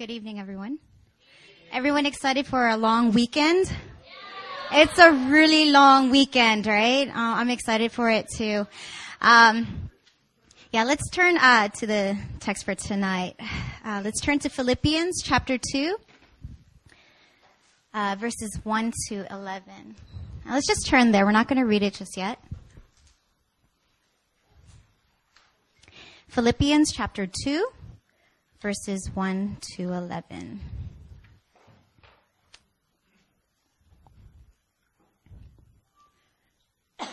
Good evening, everyone. Everyone excited for a long weekend? It's a really long weekend, right? Uh, I'm excited for it too. Um, yeah, let's turn uh, to the text for tonight. Uh, let's turn to Philippians chapter 2, uh, verses 1 to 11. Now, let's just turn there. We're not going to read it just yet. Philippians chapter 2, verses 1 to 11.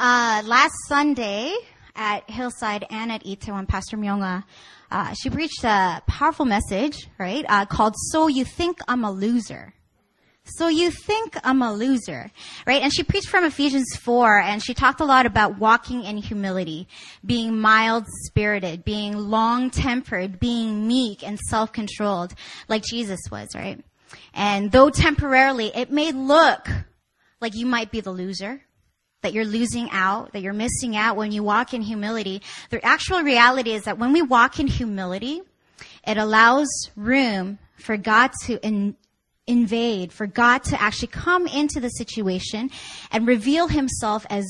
Uh, last Sunday at Hillside and at Itaewon, Pastor Myonga, uh, she preached a powerful message, right, uh, called "So You Think I'm a Loser." So you think I'm a loser, right? And she preached from Ephesians 4 and she talked a lot about walking in humility, being mild spirited, being long tempered, being meek and self controlled like Jesus was, right? And though temporarily it may look like you might be the loser, that you're losing out, that you're missing out when you walk in humility, the actual reality is that when we walk in humility, it allows room for God to in, invade, for God to actually come into the situation and reveal himself as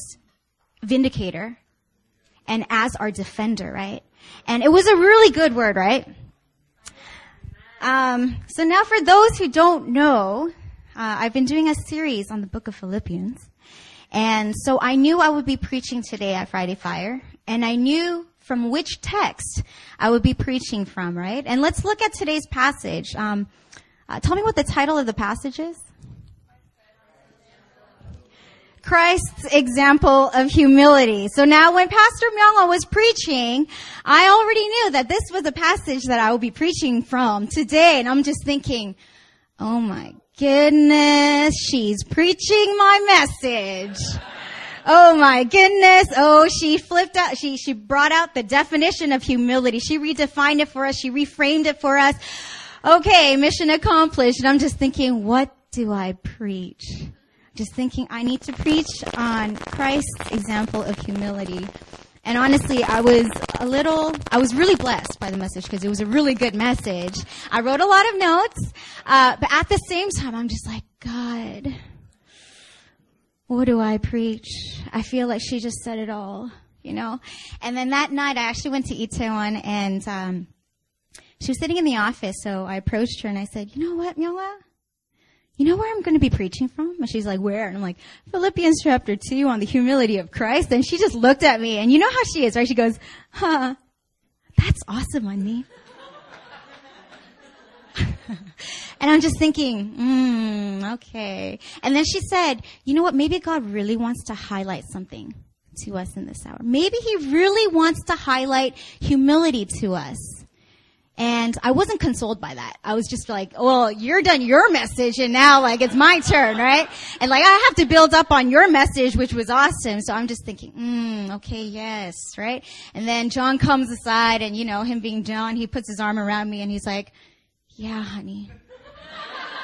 vindicator and as our defender, right? And it was a really good word, right? Um, so now for those who don't know, uh, I've been doing a series on the book of Philippians. And so I knew I would be preaching today at Friday Fire, and I knew from which text I would be preaching from, right? And let's look at today's passage. Um, uh, tell me what the title of the passage is. Christ's example of humility. So now when Pastor Myungo was preaching, I already knew that this was a passage that I would be preaching from today. And I'm just thinking, oh my goodness, she's preaching my message. Oh my goodness. Oh, she flipped out. She, she brought out the definition of humility. She redefined it for us. She reframed it for us. Okay, mission accomplished. And I'm just thinking, what do I preach? Just thinking I need to preach on Christ's example of humility. And honestly, I was a little, I was really blessed by the message because it was a really good message. I wrote a lot of notes, uh, but at the same time, I'm just like, God, what do I preach? I feel like she just said it all, you know? And then that night, I actually went to Itaewon and, um, she was sitting in the office, so I approached her and I said, you know what, Miola? You know where I'm going to be preaching from? And she's like, where? And I'm like, Philippians chapter 2 on the humility of Christ. And she just looked at me and you know how she is, right? She goes, huh, that's awesome, honey. and I'm just thinking, hmm, okay. And then she said, you know what? Maybe God really wants to highlight something to us in this hour. Maybe He really wants to highlight humility to us. And I wasn't consoled by that. I was just like, well, you're done your message and now like it's my turn, right? And like I have to build up on your message, which was awesome. So I'm just thinking, mm, okay, yes, right? And then John comes aside and you know, him being John, he puts his arm around me and he's like, yeah, honey.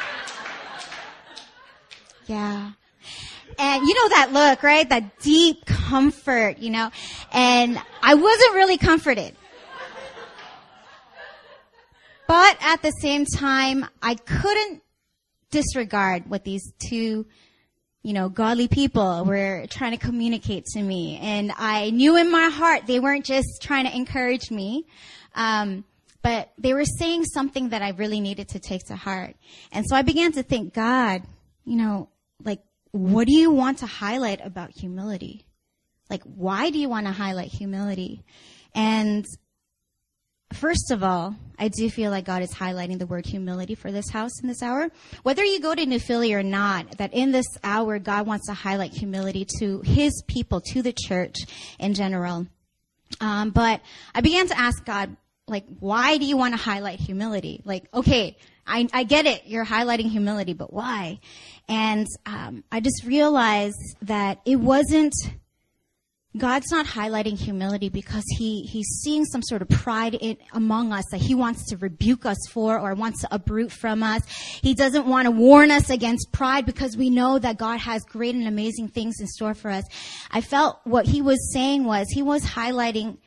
yeah. And you know that look, right? That deep comfort, you know? And I wasn't really comforted. But at the same time, I couldn't disregard what these two, you know, godly people were trying to communicate to me. And I knew in my heart they weren't just trying to encourage me. Um, but they were saying something that I really needed to take to heart. And so I began to think, God, you know, like, what do you want to highlight about humility? Like, why do you want to highlight humility? And First of all, I do feel like God is highlighting the word humility for this house in this hour. Whether you go to New Philly or not, that in this hour, God wants to highlight humility to His people, to the church in general. Um, but I began to ask God, like, why do you want to highlight humility? Like, okay, I, I get it, you're highlighting humility, but why? And um, I just realized that it wasn't God's not highlighting humility because he, he's seeing some sort of pride in, among us that he wants to rebuke us for or wants to uproot from us. He doesn't want to warn us against pride because we know that God has great and amazing things in store for us. I felt what he was saying was he was highlighting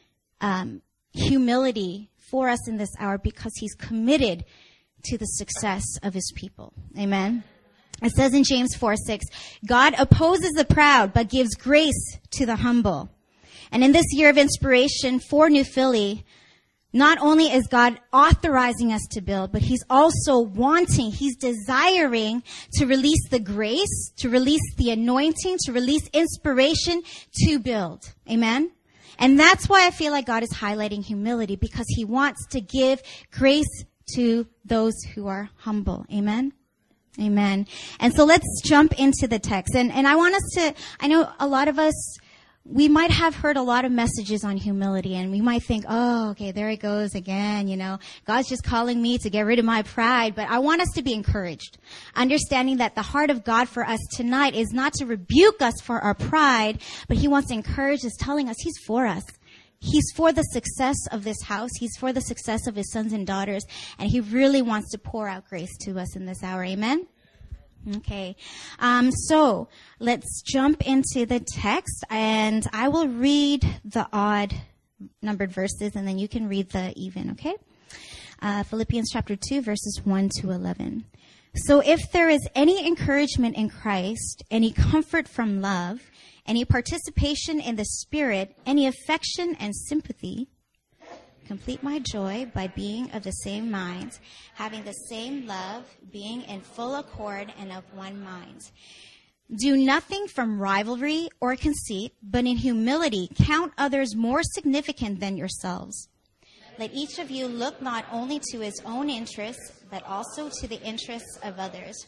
um, humility for us in this hour because he's committed to the success of his people. Amen. It says in James 4 6, God opposes the proud, but gives grace to the humble. And in this year of inspiration for New Philly, not only is God authorizing us to build, but He's also wanting, He's desiring to release the grace, to release the anointing, to release inspiration to build. Amen? And that's why I feel like God is highlighting humility because He wants to give grace to those who are humble. Amen? Amen. And so let's jump into the text. And, and I want us to, I know a lot of us, we might have heard a lot of messages on humility and we might think, oh, okay, there it goes again, you know, God's just calling me to get rid of my pride. But I want us to be encouraged, understanding that the heart of God for us tonight is not to rebuke us for our pride, but He wants to encourage us, telling us He's for us. He's for the success of this house. He's for the success of his sons and daughters. And he really wants to pour out grace to us in this hour. Amen? Okay. Um, so let's jump into the text and I will read the odd numbered verses and then you can read the even, okay? Uh, Philippians chapter 2 verses 1 to 11. So if there is any encouragement in Christ, any comfort from love, any participation in the Spirit, any affection and sympathy, Complete my joy by being of the same mind, having the same love, being in full accord and of one mind. Do nothing from rivalry or conceit, but in humility count others more significant than yourselves. Let each of you look not only to his own interests, but also to the interests of others.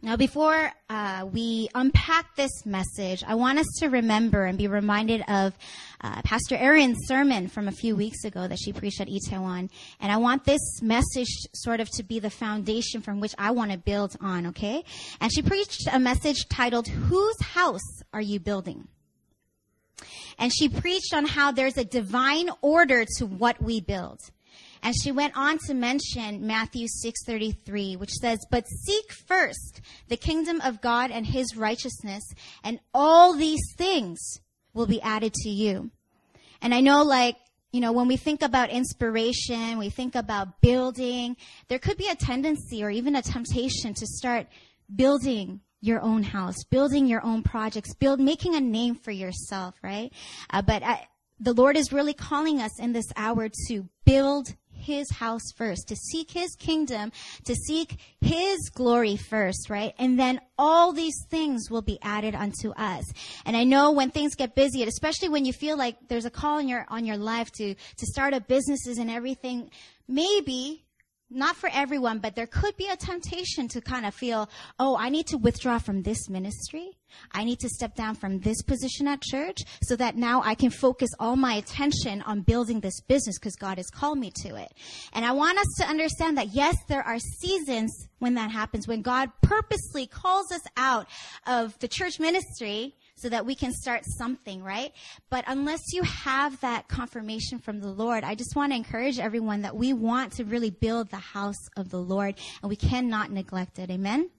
now, before uh, we unpack this message, I want us to remember and be reminded of uh, Pastor Erin's sermon from a few weeks ago that she preached at Itaewon. And I want this message sort of to be the foundation from which I want to build on, okay? And she preached a message titled, Whose House Are You Building? And she preached on how there's a divine order to what we build. And she went on to mention Matthew 6:33, which says, "But seek first the kingdom of God and his righteousness, and all these things will be added to you." And I know like you know, when we think about inspiration, we think about building, there could be a tendency or even a temptation to start building your own house, building your own projects, build, making a name for yourself, right? Uh, but I, uh, the Lord is really calling us in this hour to build his house first, to seek his kingdom, to seek his glory first, right? And then all these things will be added unto us. And I know when things get busy, especially when you feel like there's a call in your, on your life to, to start up businesses and everything, maybe not for everyone, but there could be a temptation to kind of feel, oh, I need to withdraw from this ministry. I need to step down from this position at church so that now I can focus all my attention on building this business because God has called me to it. And I want us to understand that yes, there are seasons when that happens, when God purposely calls us out of the church ministry so that we can start something, right? But unless you have that confirmation from the Lord, I just want to encourage everyone that we want to really build the house of the Lord and we cannot neglect it. Amen?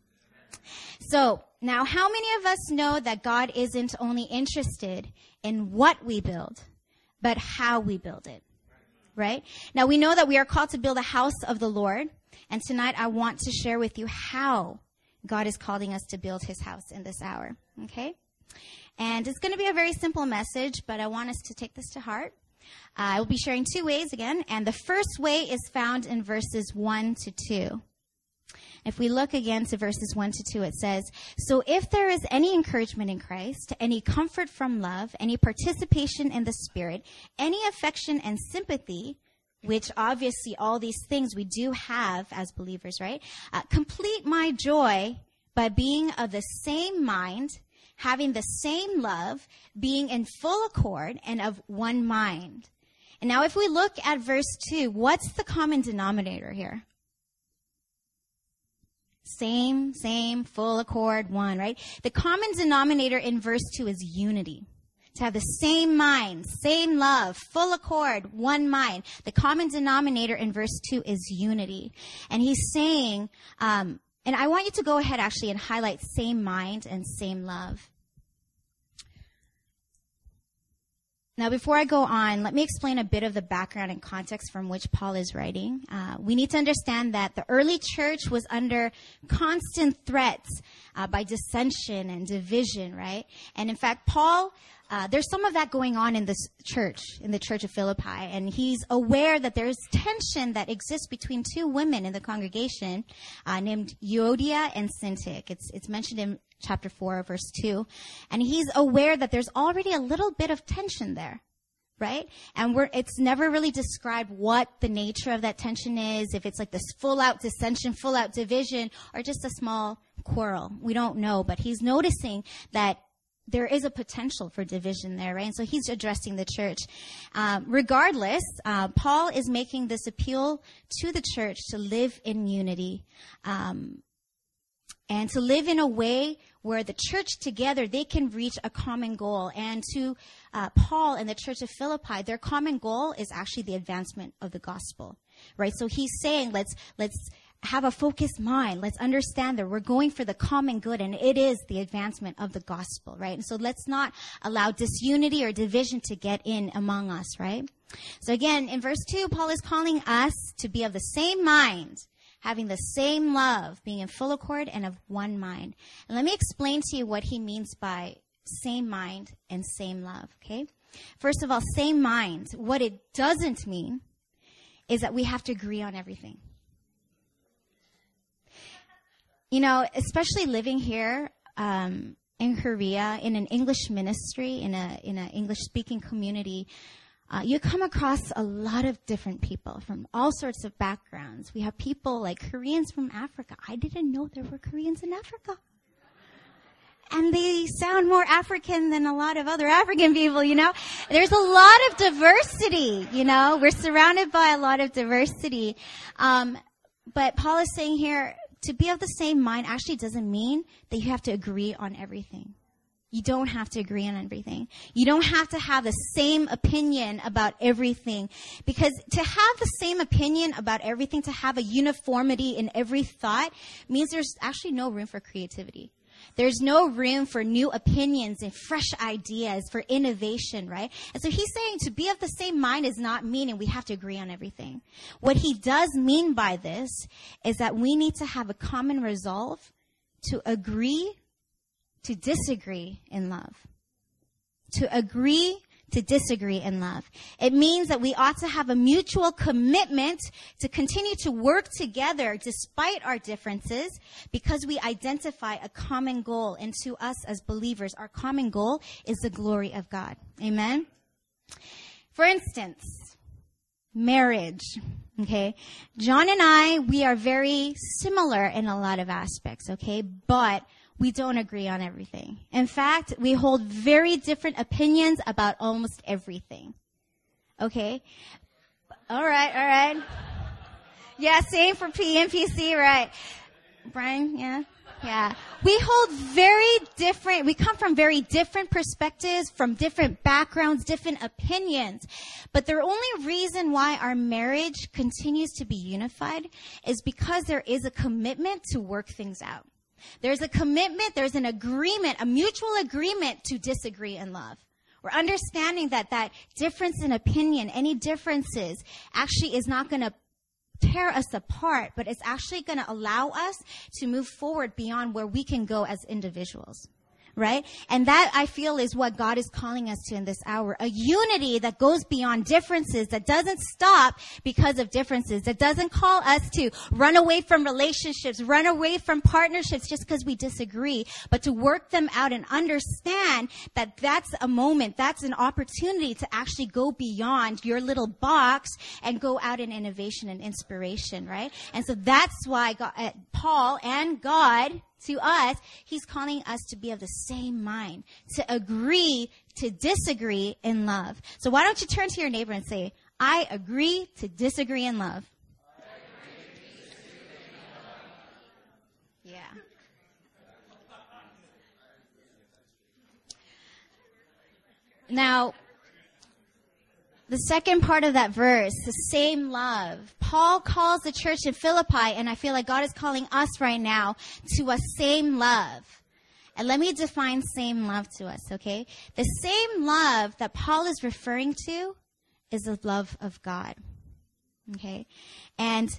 So, now how many of us know that God isn't only interested in what we build, but how we build it? Right? Now we know that we are called to build a house of the Lord. And tonight I want to share with you how God is calling us to build his house in this hour. Okay? And it's going to be a very simple message, but I want us to take this to heart. Uh, I will be sharing two ways again, and the first way is found in verses 1 to 2. If we look again to verses 1 to 2, it says, So if there is any encouragement in Christ, any comfort from love, any participation in the Spirit, any affection and sympathy, which obviously all these things we do have as believers, right? Uh, complete my joy by being of the same mind, having the same love, being in full accord, and of one mind. And now if we look at verse 2, what's the common denominator here? Same, same, full accord, one, right? The common denominator in verse 2 is unity. To have the same mind, same love, full accord, one mind. The common denominator in verse 2 is unity. And he's saying, um, and I want you to go ahead actually and highlight same mind and same love. Now, before I go on, let me explain a bit of the background and context from which Paul is writing. Uh, we need to understand that the early church was under constant threats uh, by dissension and division, right? And in fact, Paul, uh, there's some of that going on in this church, in the church of Philippi, and he's aware that there's tension that exists between two women in the congregation uh, named Euodia and Syntyche. It's it's mentioned in chapter 4, verse 2. And he's aware that there's already a little bit of tension there. Right? And it's never really described what the nature of that tension is, if it's like this full out dissension, full out division, or just a small quarrel. We don't know, but he's noticing that there is a potential for division there, right? And so he's addressing the church. Um, regardless, uh, Paul is making this appeal to the church to live in unity um, and to live in a way where the church together they can reach a common goal. And to uh, paul and the church of philippi their common goal is actually the advancement of the gospel right? So he's saying let's let's have a focused mind. Let's understand that we're going for the common good and it is the advancement of the gospel right? And so let's not allow disunity or division to get in among us right? So again in verse 2 paul is calling us to be of the same mind having the same love, being in full accord and of one mind. And let me explain to you what he means by same mind and same love, okay? First of all, same mind. What it doesn't mean is that we have to agree on everything. You know, especially living here um, in Korea in an English ministry in a in an English speaking community, uh, you come across a lot of different people from all sorts of backgrounds. We have people like Koreans from Africa. I didn't know there were Koreans in Africa. And they sound more African than a lot of other African people, you know? There's a lot of diversity, you know? We're surrounded by a lot of diversity. Um, but Paul is saying here, to be of the same mind actually doesn't mean that you have to agree on everything. You don't have to agree on everything. You don't have to have the same opinion about everything. Because to have the same opinion about everything, to have a uniformity in every thought, means there's actually no room for creativity. There's no room for new opinions and fresh ideas, for innovation, right? And so he's saying to be of the same mind is not meaning we have to agree on everything. What he does mean by this is that we need to have a common resolve to agree to disagree in love. To agree to disagree in love. It means that we ought to have a mutual commitment to continue to work together despite our differences because we identify a common goal. And to us as believers, our common goal is the glory of God. Amen? For instance, marriage. Okay. John and I, we are very similar in a lot of aspects. Okay. But we don't agree on everything. In fact, we hold very different opinions about almost everything. Okay? All right, all right. Yeah, same for PMPC, right. Brian, yeah? Yeah. We hold very different, we come from very different perspectives, from different backgrounds, different opinions. But the only reason why our marriage continues to be unified is because there is a commitment to work things out. There's a commitment, there's an agreement, a mutual agreement to disagree in love. We're understanding that that difference in opinion, any differences, actually is not going to tear us apart, but it's actually going to allow us to move forward beyond where we can go as individuals. Right? And that I feel is what God is calling us to in this hour. A unity that goes beyond differences, that doesn't stop because of differences, that doesn't call us to run away from relationships, run away from partnerships just because we disagree, but to work them out and understand that that's a moment, that's an opportunity to actually go beyond your little box and go out in innovation and inspiration, right? And so that's why God, uh, Paul and God to us, he's calling us to be of the same mind, to agree to disagree in love. So why don't you turn to your neighbor and say, I agree to disagree in love. Yeah. Now, the second part of that verse, the same love. Paul calls the church in Philippi, and I feel like God is calling us right now to a same love. And let me define same love to us, okay? The same love that Paul is referring to is the love of God. Okay? And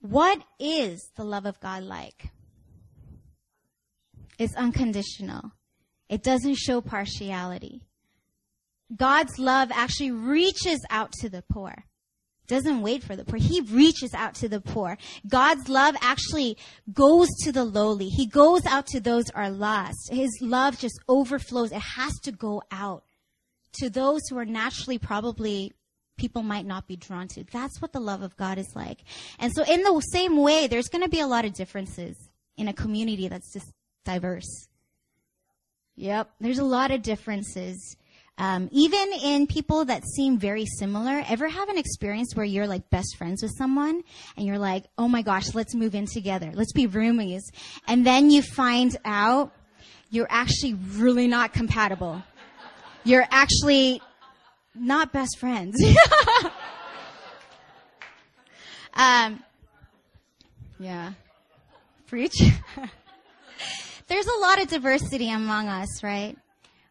what is the love of God like? It's unconditional. It doesn't show partiality. God's love actually reaches out to the poor. Doesn't wait for the poor. He reaches out to the poor. God's love actually goes to the lowly. He goes out to those who are lost. His love just overflows. It has to go out to those who are naturally probably people might not be drawn to. That's what the love of God is like. And so in the same way, there's going to be a lot of differences in a community that's just diverse. Yep. There's a lot of differences. Um, even in people that seem very similar, ever have an experience where you're like best friends with someone and you're like, oh my gosh, let's move in together. Let's be roomies. And then you find out you're actually really not compatible. You're actually not best friends. um, yeah. Preach. There's a lot of diversity among us, right?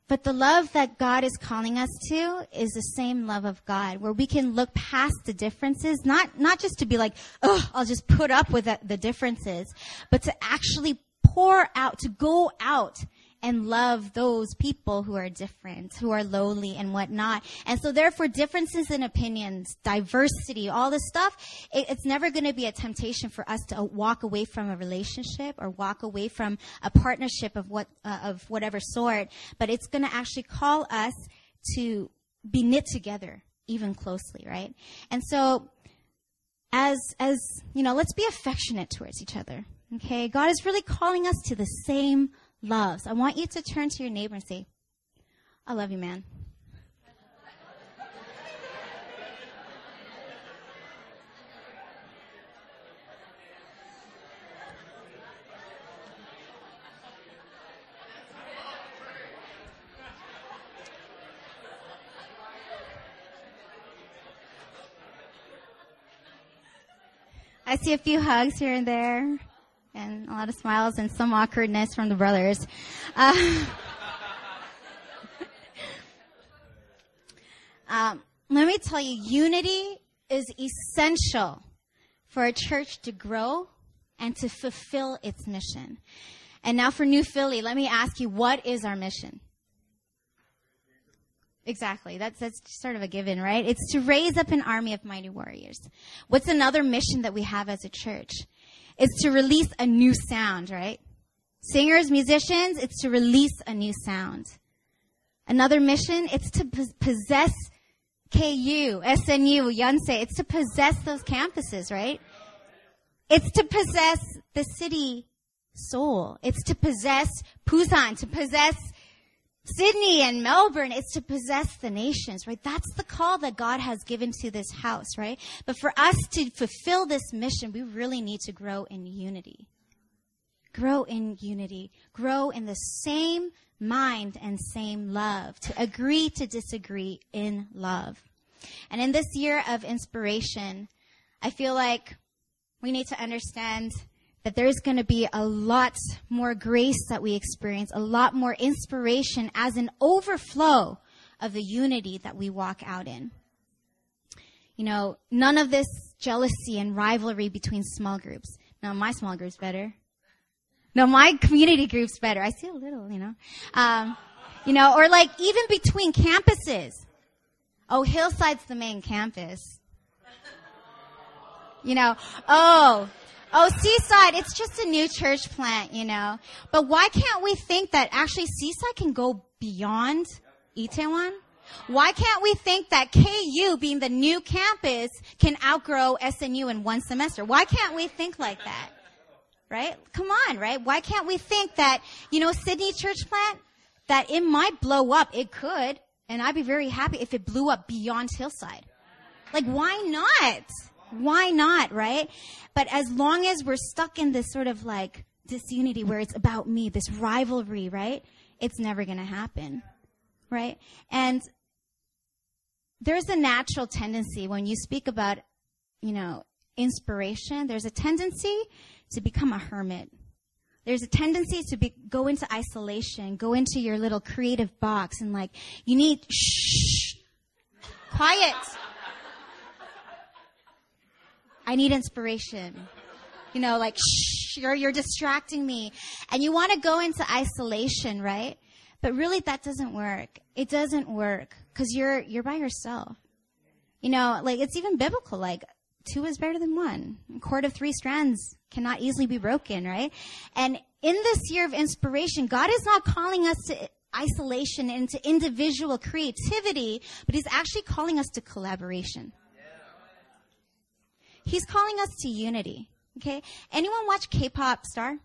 But the love that God is calling us to is the same love of God, where we can look past the differences, not, not just to be like, oh, I'll just put up with the, the differences, but to actually pour out, to go out and love those people who are different, who are lowly and whatnot. And so therefore differences in opinions, diversity, all this stuff, it, it's never going to be a temptation for us to walk away from a relationship or walk away from a partnership of what, uh, of whatever sort, but it's going to actually call us to be knit together even closely, right? And so as, as, you know, let's be affectionate towards each other. Okay. God is really calling us to the same loves. I want you to turn to your neighbor and say, I love you, man. I see a few hugs here and there and a lot of smiles and some awkwardness from the brothers. Uh, um, let me tell you, unity is essential for a church to grow and to fulfill its mission. And now for New Philly, let me ask you, what is our mission? Exactly. That's, that's sort of a given, right? It's to raise up an army of mighty warriors. What's another mission that we have as a church? Is to release a new sound, right? Singers, musicians, it's to release a new sound. Another mission, it's to possess KU, SNU, Yonsei. It's to possess those campuses, right? It's to possess the city Seoul. It's to possess Busan, to possess Sydney and Melbourne is to possess the nations, right? That's the call that God has given to this house, right? But for us to fulfill this mission, we really need to grow in unity. Grow in unity. Grow in the same mind and same love. To agree to disagree in love. And in this year of inspiration, I feel like we need to understand that there's going to be a lot more grace that we experience, a lot more inspiration as an overflow of the unity that we walk out in. You know, none of this jealousy and rivalry between small groups. Now, my small group's better. No, my community group's better. I see a little, you know. Um, you know, or like even between campuses. Oh, Hillside's the main campus. You know, oh, oh, Seaside, it's just a new church plant, you know. But why can't we think that actually Seaside can go beyond Itaewon? Why can't we think that KU being the new campus can outgrow SNU in one semester? Why can't we think like that? Right? Come on, right? Why can't we think that, you know, Sydney church plant, that it might blow up? It could. And I'd be very happy if it blew up beyond Hillside. Like, why not? Why not, right? But as long as we're stuck in this sort of like disunity where it's about me, this rivalry, right? It's never gonna happen. Right? And there's a natural tendency when you speak about, you know, inspiration, there's a tendency to become a hermit. There's a tendency to be, go into isolation, go into your little creative box and like, you need, shh, quiet. I need inspiration. You know, like, shh, you're, you're distracting me. And you want to go into isolation, right? But really that doesn't work. It doesn't work because you're, you're by yourself. You know, like it's even biblical, like two is better than one. A cord of three strands cannot easily be broken, right? And in this year of inspiration, God is not calling us to isolation and to individual creativity, but He's actually calling us to collaboration. He's calling us to unity. Okay? Anyone watch K-pop star?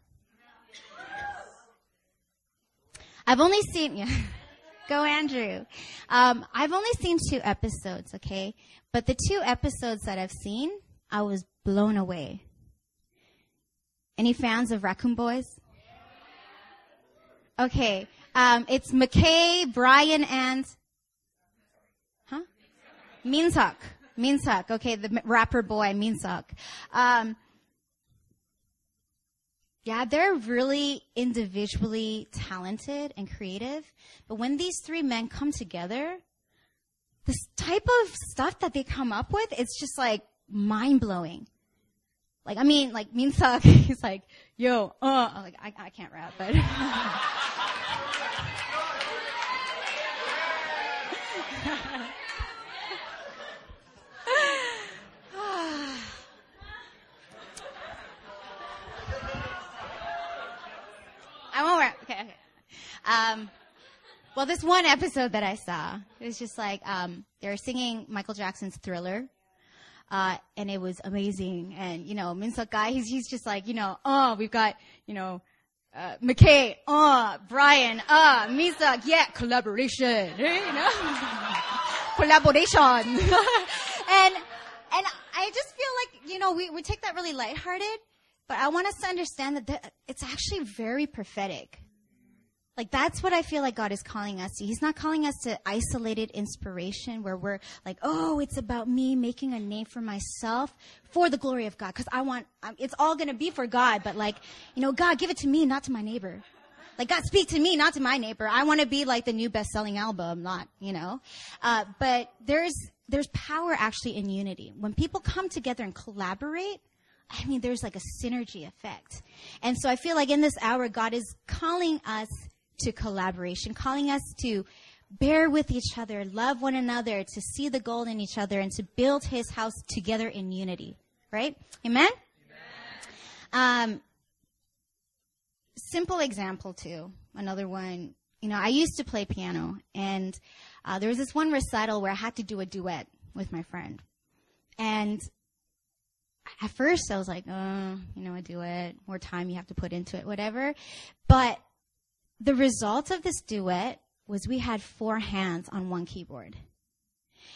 I've only seen, yeah. Go Andrew. Um, I've only seen two episodes, okay? But the two episodes that I've seen, I was blown away. Any fans of Raccoon Boys? Okay. Um, it's McKay, Brian, and huh? Minseok. Minseok. Okay, the rapper boy Minseok. Um, yeah, they're really individually talented and creative. But when these three men come together, this type of stuff that they come up with, it's just like mind blowing. Like, I mean, like Minseok, he's like, yo, uh, like, I, I can't rap, but. I won't rap. Okay, okay. Um, well, this one episode that I saw, it was just like um, they were singing Michael Jackson's Thriller, uh, and it was amazing. And you know, Minseok guy, he's he's just like, you know, oh, we've got you know. Uh, McKay, uh, Brian, uh, Minseok, yeah, collaboration, you know, collaboration, and and I just feel like you know we we take that really lighthearted, but I want us to understand that it's actually very prophetic. Like that's what I feel like God is calling us to. He's not calling us to isolated inspiration where we're like, oh, it's about me making a name for myself for the glory of God. Cause I want, um, it's all gonna be for God, but like, you know, God, give it to me, not to my neighbor. Like God, speak to me, not to my neighbor. I want to be like the new best-selling album, not, you know. Uh, but there's there's power actually in unity. When people come together and collaborate, I mean, there's like a synergy effect. And so I feel like in this hour, God is calling us to collaboration, calling us to bear with each other, love one another, to see the gold in each other, and to build his house together in unity. Right? Amen? Amen. Um, simple example too. Another one. You know, I used to play piano, and uh, there was this one recital where I had to do a duet with my friend. And at first I was like, oh, you know, a duet, more time you have to put into it, whatever. But the result of this duet was we had four hands on one keyboard.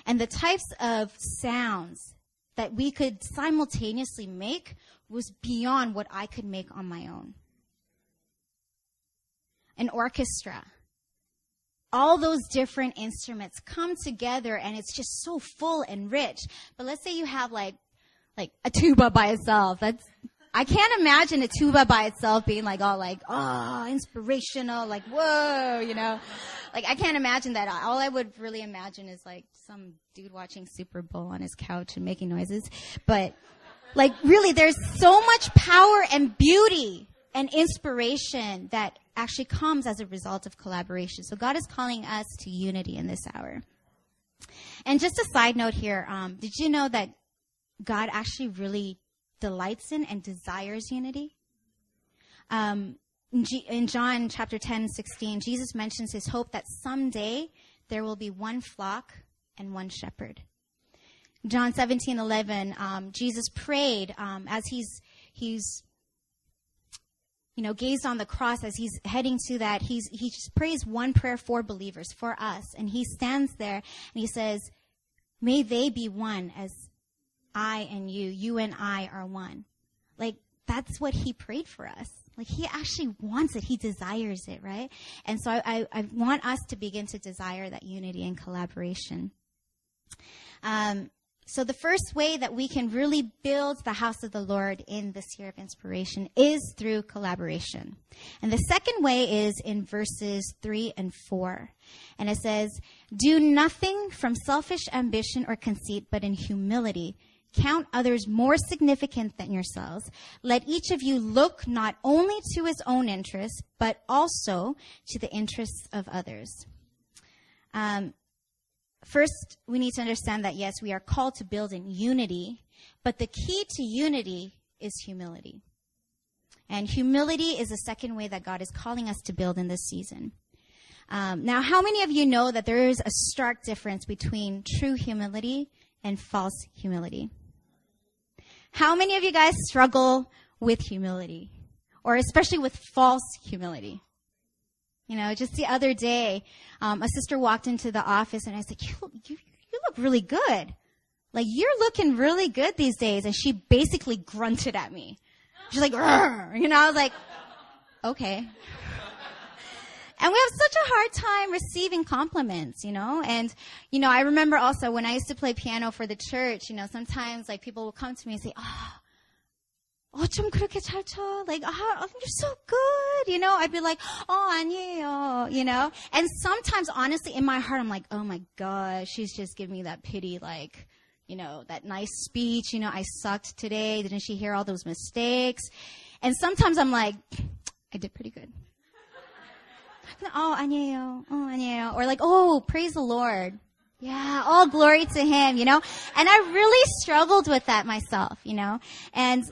And the types of sounds that we could simultaneously make was beyond what I could make on my own. An orchestra. All those different instruments come together and it's just so full and rich. But let's say you have like, like a tuba by itself. That's I can't imagine a tuba by itself being like all like, oh, inspirational, like, whoa, you know. Like, I can't imagine that. All I would really imagine is like some dude watching Super Bowl on his couch and making noises. But, like, really, there's so much power and beauty and inspiration that actually comes as a result of collaboration. So God is calling us to unity in this hour. And just a side note here, um, did you know that God actually really delights in and desires unity? Um, in, G- in John chapter 10, 16, Jesus mentions his hope that someday there will be one flock and one shepherd. John 17, 11, um, Jesus prayed um, as he's, he's you know, gazed on the cross as he's heading to that, he's, he just prays one prayer for believers, for us. And he stands there and he says, may they be one as I and you, you and I are one. Like, that's what he prayed for us. Like, he actually wants it. He desires it, right? And so I, I, I want us to begin to desire that unity and collaboration. Um, so the first way that we can really build the house of the Lord in this year of inspiration is through collaboration. And the second way is in verses three and four. And it says, do nothing from selfish ambition or conceit, but in humility. Count others more significant than yourselves. Let each of you look not only to his own interests, but also to the interests of others. Um, First, we need to understand that yes, we are called to build in unity, but the key to unity is humility. And humility is the second way that God is calling us to build in this season. Um, now, how many of you know that there is a stark difference between true humility and false humility? How many of you guys struggle with humility? Or especially with false humility? You know, just the other day, um, a sister walked into the office and I said, you, you, you look really good. Like, you're looking really good these days. And she basically grunted at me. She's like, you know, I was like, okay. And we have such a hard time receiving compliments, you know? And, you know, I remember also when I used to play piano for the church, you know, sometimes like people will come to me and say, oh, 어쩜 그렇게 잘 쳐? Like, oh, you're so good. You know, I'd be like, oh, 아니에요. You know? And sometimes, honestly, in my heart, I'm like, oh my God, she's just giving me that pity, like, you know, that nice speech. You know, I sucked today. Didn't she hear all those mistakes? And sometimes I'm like, I did pretty good. oh, 아니에요. Oh, 아니에요. Or like, oh, praise the Lord. Yeah, all glory to him, you know? And I really struggled with that myself, you know? And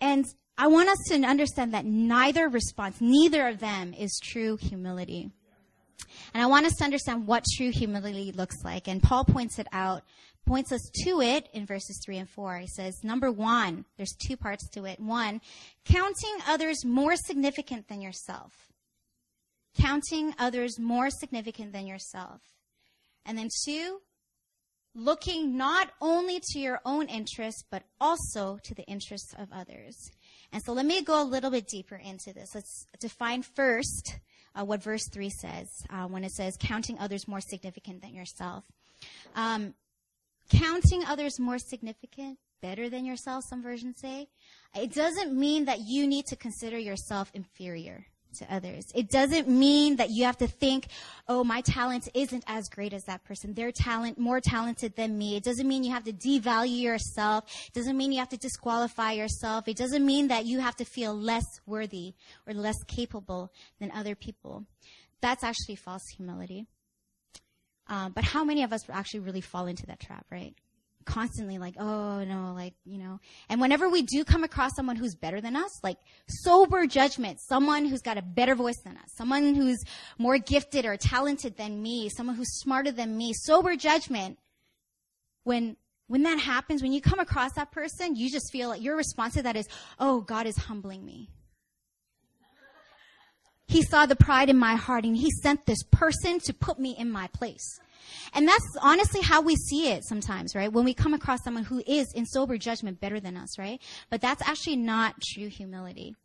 and I want us to understand that neither response, neither of them is true humility. And I want us to understand what true humility looks like. And Paul points it out, points us to it in verses three and four. He says, number one, there's two parts to it. One, counting others more significant than yourself. Counting others more significant than yourself. And then two, looking not only to your own interests, but also to the interests of others. And so let me go a little bit deeper into this. Let's define first uh, what verse 3 says uh, when it says, counting others more significant than yourself. Um, counting others more significant, better than yourself, some versions say, it doesn't mean that you need to consider yourself inferior to others. It doesn't mean that you have to think, oh, my talent isn't as great as that person. They're talent, more talented than me. It doesn't mean you have to devalue yourself. It doesn't mean you have to disqualify yourself. It doesn't mean that you have to feel less worthy or less capable than other people. That's actually false humility. Um, but how many of us actually really fall into that trap, right? Constantly like, oh no, like, you know. And whenever we do come across someone who's better than us, like sober judgment, someone who's got a better voice than us, someone who's more gifted or talented than me, someone who's smarter than me, sober judgment, when when that happens, when you come across that person, you just feel like your response to that is, oh, God is humbling me. He saw the pride in my heart and he sent this person to put me in my place. And that's honestly how we see it sometimes, right? When we come across someone who is in sober judgment better than us, right? But that's actually not true humility,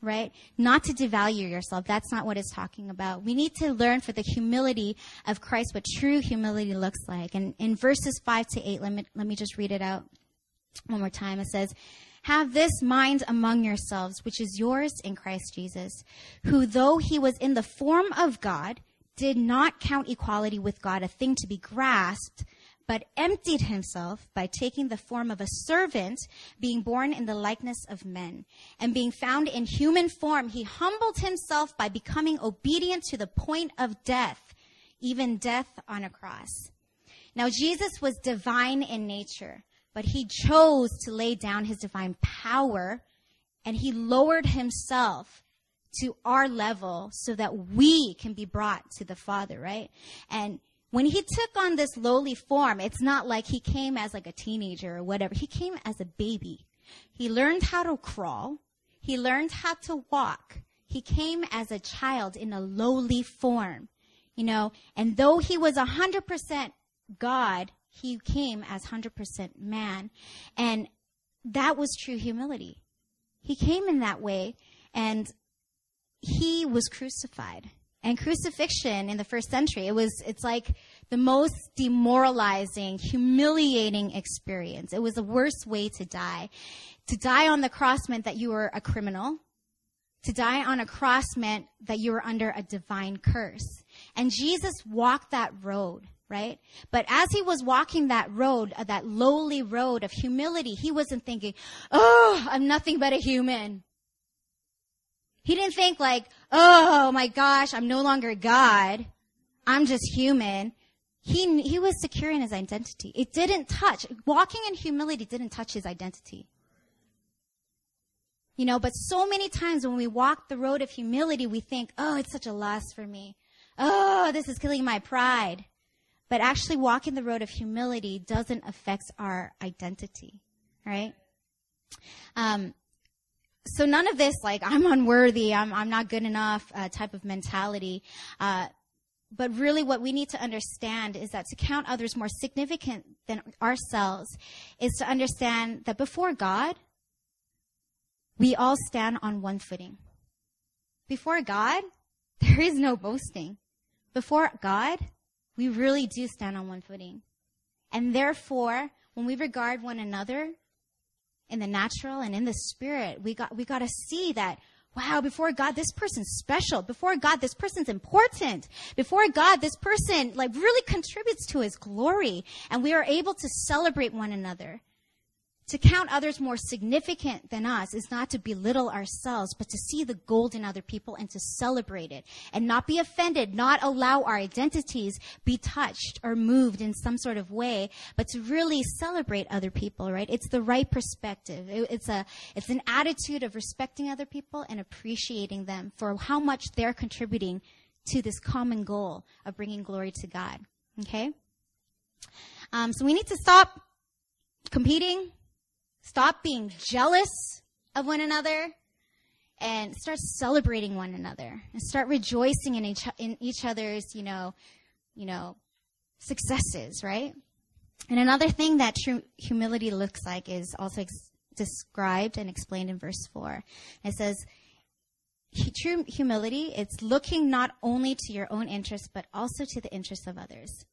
right? Not to devalue yourself. That's not what it's talking about. We need to learn for the humility of Christ what true humility looks like. And in verses 5 to 8, let me, let me just read it out one more time. It says, have this mind among yourselves, which is yours in Christ Jesus, who though he was in the form of God, did not count equality with God a thing to be grasped, but emptied himself by taking the form of a servant, being born in the likeness of men. And being found in human form, he humbled himself by becoming obedient to the point of death, even death on a cross. Now, Jesus was divine in nature, but he chose to lay down his divine power and he lowered himself to our level so that we can be brought to the Father, right? And when he took on this lowly form, it's not like he came as like a teenager or whatever. He came as a baby. He learned how to crawl. He learned how to walk. He came as a child in a lowly form, you know, and though he was a hundred percent God, he came as hundred percent man. And that was true humility. He came in that way and he was crucified. And crucifixion in the first century, it was, it's like the most demoralizing, humiliating experience. It was the worst way to die. To die on the cross meant that you were a criminal. To die on a cross meant that you were under a divine curse. And Jesus walked that road, right? But as he was walking that road, uh, that lowly road of humility, he wasn't thinking, oh, I'm nothing but a human. He didn't think like, oh my gosh, I'm no longer God. I'm just human. He, he was secure in his identity. It didn't touch, walking in humility didn't touch his identity. You know, but so many times when we walk the road of humility, we think, oh, it's such a loss for me. Oh, this is killing my pride. But actually walking the road of humility doesn't affect our identity, right? Um, so none of this like I'm unworthy, I'm I'm not good enough uh, type of mentality. Uh, but really, what we need to understand is that to count others more significant than ourselves is to understand that before God, we all stand on one footing. Before God, there is no boasting. Before God, we really do stand on one footing. And therefore, when we regard one another, in the natural and in the spirit, we got, we got to see that, wow, before God, this person's special. Before God, this person's important. Before God, this person like really contributes to his glory. And we are able to celebrate one another. To count others more significant than us is not to belittle ourselves, but to see the gold in other people and to celebrate it and not be offended, not allow our identities be touched or moved in some sort of way, but to really celebrate other people, right? It's the right perspective. It's a, it's an attitude of respecting other people and appreciating them for how much they're contributing to this common goal of bringing glory to God. Okay? Um, so we need to stop competing Stop being jealous of one another and start celebrating one another and start rejoicing in each, in each other's, you know, you know, successes, right? And another thing that true humility looks like is also ex- described and explained in verse 4. It says, true humility, it's looking not only to your own interests, but also to the interests of others.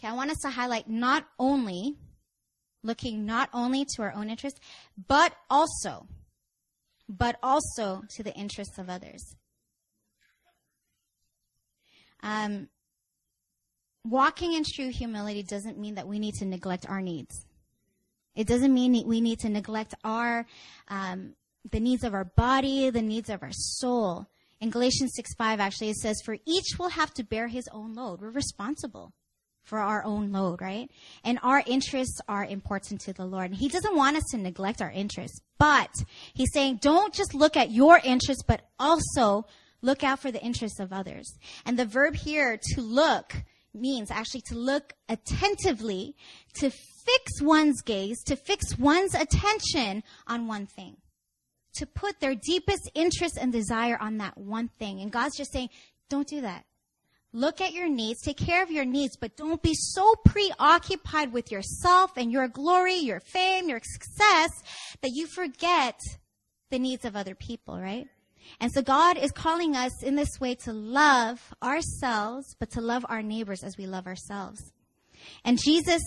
Okay, I want us to highlight not only looking not only to our own interests, but also, but also to the interests of others. Um, walking in true humility doesn't mean that we need to neglect our needs. It doesn't mean we need to neglect our um, the needs of our body, the needs of our soul. In Galatians 6 5, actually, it says, For each will have to bear his own load. We're responsible for our own load, right? And our interests are important to the Lord. And He doesn't want us to neglect our interests, but He's saying don't just look at your interests, but also look out for the interests of others. And the verb here, to look, means actually to look attentively, to fix one's gaze, to fix one's attention on one thing. To put their deepest interest and desire on that one thing. And God's just saying, don't do that. Look at your needs, take care of your needs, but don't be so preoccupied with yourself and your glory, your fame, your success that you forget the needs of other people, right? And so God is calling us in this way to love ourselves, but to love our neighbors as we love ourselves. And Jesus,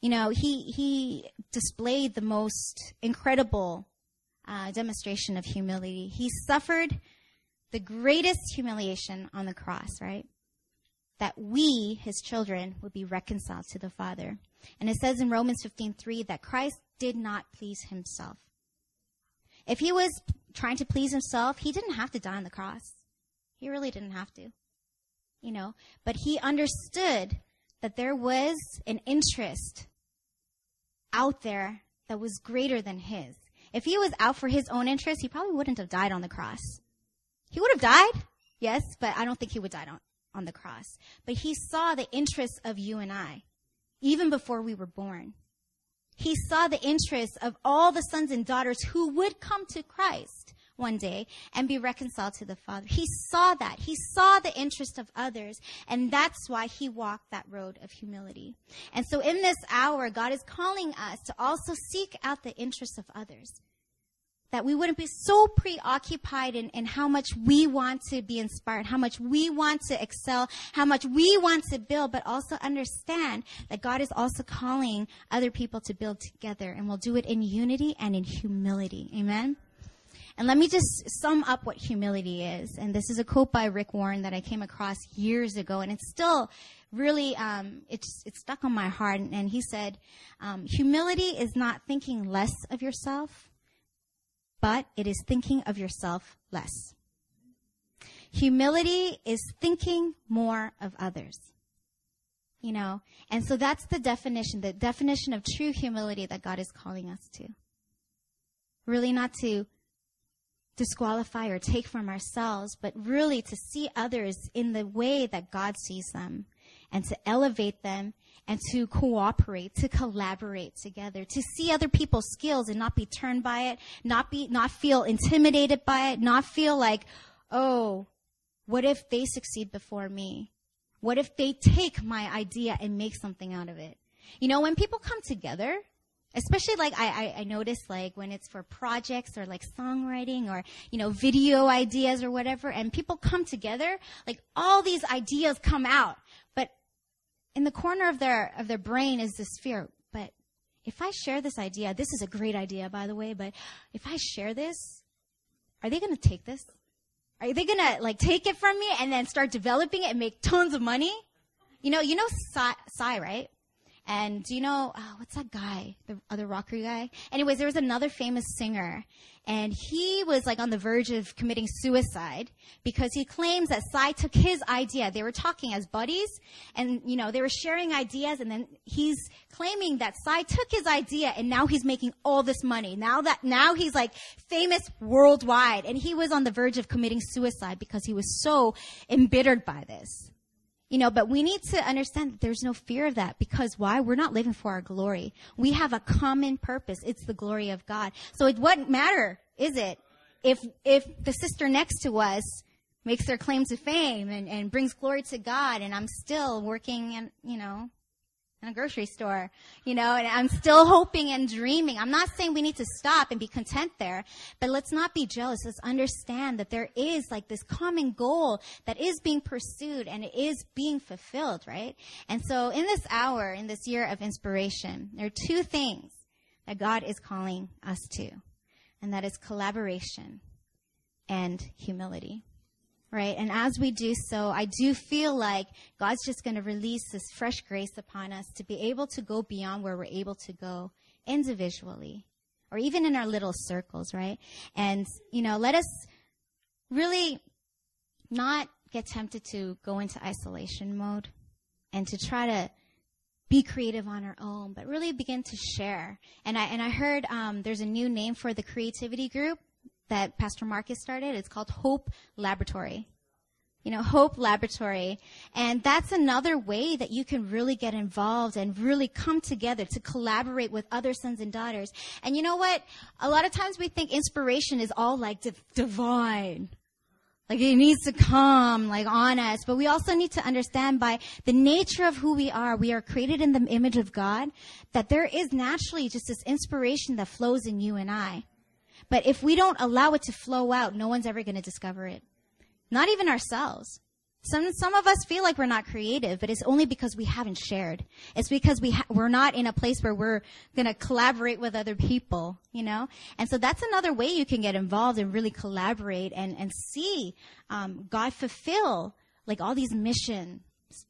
you know, he, he displayed the most incredible uh, demonstration of humility. He suffered the greatest humiliation on the cross, right? That we, his children, would be reconciled to the Father. And it says in Romans 15:3 that Christ did not please himself. If he was trying to please himself, he didn't have to die on the cross. He really didn't have to. You know, but he understood that there was an interest out there that was greater than his. If he was out for his own interest, he probably wouldn't have died on the cross. He would have died, yes, but I don't think he would die on, on the cross. But he saw the interests of you and I, even before we were born. He saw the interests of all the sons and daughters who would come to Christ one day and be reconciled to the Father. He saw that. He saw the interest of others, and that's why he walked that road of humility. And so in this hour, God is calling us to also seek out the interests of others that we wouldn't be so preoccupied in, in how much we want to be inspired, how much we want to excel, how much we want to build, but also understand that God is also calling other people to build together and we'll do it in unity and in humility. Amen. And let me just sum up what humility is. And this is a quote by Rick Warren that I came across years ago, and it's still really um, it's it's stuck on my heart. And he said, um, "Humility is not thinking less of yourself, but it is thinking of yourself less. Humility is thinking more of others. You know, and so that's the definition, the definition of true humility that God is calling us to. Really not to disqualify or take from ourselves, but really to see others in the way that God sees them and to elevate them and to cooperate, to collaborate together, to see other people's skills and not be turned by it, not be, not feel intimidated by it, not feel like, oh, what if they succeed before me? What if they take my idea and make something out of it? You know, when people come together, especially like I, I, I notice like when it's for projects or like songwriting or you know video ideas or whatever and people come together like all these ideas come out in the corner of their of their brain is this fear but if i share this idea this is a great idea by the way but if i share this are they going to take this are they going to like take it from me and then start developing it and make tons of money you know you know Psy, right and do you know, oh, what's that guy? The other rocker guy? Anyways, there was another famous singer and he was like on the verge of committing suicide because he claims that Psy took his idea. They were talking as buddies and, you know, they were sharing ideas and then he's claiming that Psy took his idea and now he's making all this money. Now that, now he's like famous worldwide and he was on the verge of committing suicide because he was so embittered by this. You know, but we need to understand that there's no fear of that because why? We're not living for our glory. We have a common purpose. It's the glory of God. So it wouldn't matter, is it, if, if the sister next to us makes their claim to fame and, and brings glory to God and I'm still working and, you know, in a grocery store, you know, and I'm still hoping and dreaming. I'm not saying we need to stop and be content there, but let's not be jealous. Let's understand that there is like this common goal that is being pursued and it is being fulfilled, right? And so in this hour, in this year of inspiration, there are two things that God is calling us to, and that is collaboration and humility right? And as we do so, I do feel like God's just going to release this fresh grace upon us to be able to go beyond where we're able to go individually or even in our little circles, right? And, you know, let us really not get tempted to go into isolation mode and to try to be creative on our own, but really begin to share. And I and I heard um, there's a new name for the creativity group, that Pastor Marcus started. It's called Hope Laboratory. You know, Hope Laboratory. And that's another way that you can really get involved and really come together to collaborate with other sons and daughters. And you know what? A lot of times we think inspiration is all like divine. Like it needs to come like on us, but we also need to understand by the nature of who we are, we are created in the image of God, that there is naturally just this inspiration that flows in you and I. But if we don't allow it to flow out, no one's ever going to discover it. Not even ourselves. Some, some of us feel like we're not creative, but it's only because we haven't shared. It's because we ha- we're not in a place where we're going to collaborate with other people, you know? And so that's another way you can get involved and really collaborate and, and see um, God fulfill like all these missions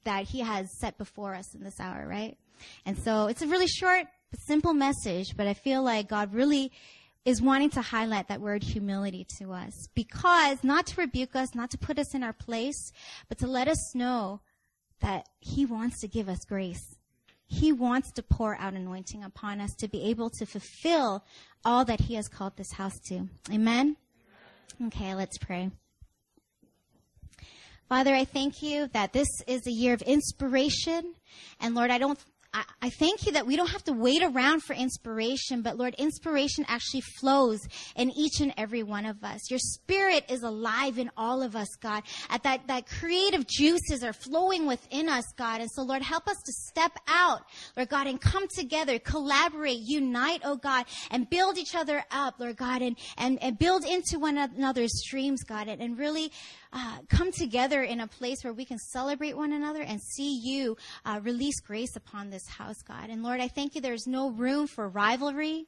that He has set before us in this hour, right? And so it's a really short, simple message, but I feel like God really is wanting to highlight that word humility to us because not to rebuke us, not to put us in our place, but to let us know that He wants to give us grace. He wants to pour out anointing upon us to be able to fulfill all that He has called this house to. Amen? Okay, let's pray. Father, I thank you that this is a year of inspiration. And Lord, I don't I, thank you that we don't have to wait around for inspiration, but Lord, inspiration actually flows in each and every one of us. Your spirit is alive in all of us, God. At that, that creative juices are flowing within us, God. And so, Lord, help us to step out, Lord God, and come together, collaborate, unite, oh God, and build each other up, Lord God, and, and, and build into one another's dreams, God, and, and really, uh, come together in a place where we can celebrate one another and see you uh, release grace upon this house, God. And Lord, I thank you there's no room for rivalry.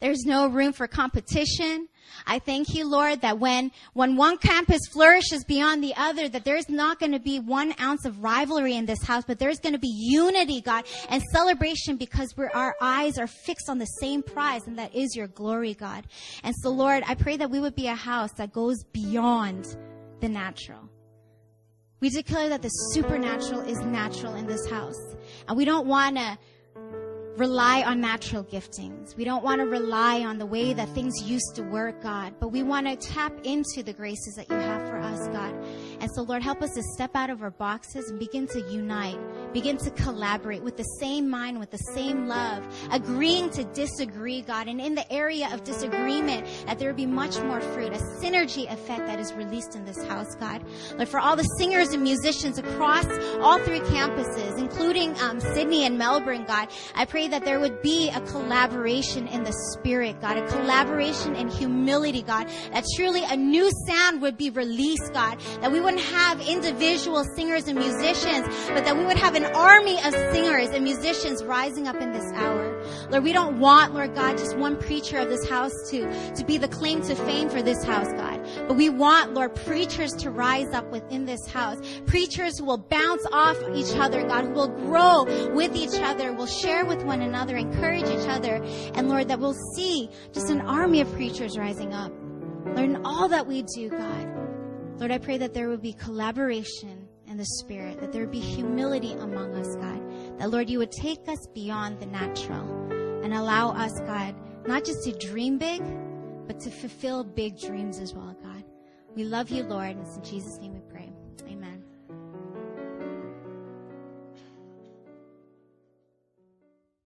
There's no room for competition. I thank you, Lord, that when, when one campus flourishes beyond the other, that there's not going to be one ounce of rivalry in this house, but there's going to be unity, God, and celebration because our eyes are fixed on the same prize, and that is your glory, God. And so, Lord, I pray that we would be a house that goes beyond the natural. We declare that the supernatural is natural in this house. And we don't want to rely on natural giftings. We don't want to rely on the way that things used to work, God, but we want to tap into the graces that you have for us, God. And so, Lord, help us to step out of our boxes and begin to unite, begin to collaborate with the same mind, with the same love, agreeing to disagree, God. And in the area of disagreement, that there would be much more fruit, a synergy effect that is released in this house, God. Lord, for all the singers and musicians across all three campuses, including um, Sydney and Melbourne, God, I pray that there would be a collaboration in the spirit, God, a collaboration in humility, God, that truly a new sound would be released, God, that we would wouldn't have individual singers and musicians, but that we would have an army of singers and musicians rising up in this hour. Lord, we don't want, Lord God, just one preacher of this house to, to be the claim to fame for this house, God. But we want, Lord, preachers to rise up within this house. Preachers who will bounce off each other, God, who will grow with each other, will share with one another, encourage each other. And Lord, that we'll see just an army of preachers rising up. Learn all that we do, God, Lord, I pray that there would be collaboration in the Spirit, that there would be humility among us, God. That, Lord, you would take us beyond the natural and allow us, God, not just to dream big, but to fulfill big dreams as well, God. We love you, Lord, and it's in Jesus' name we pray.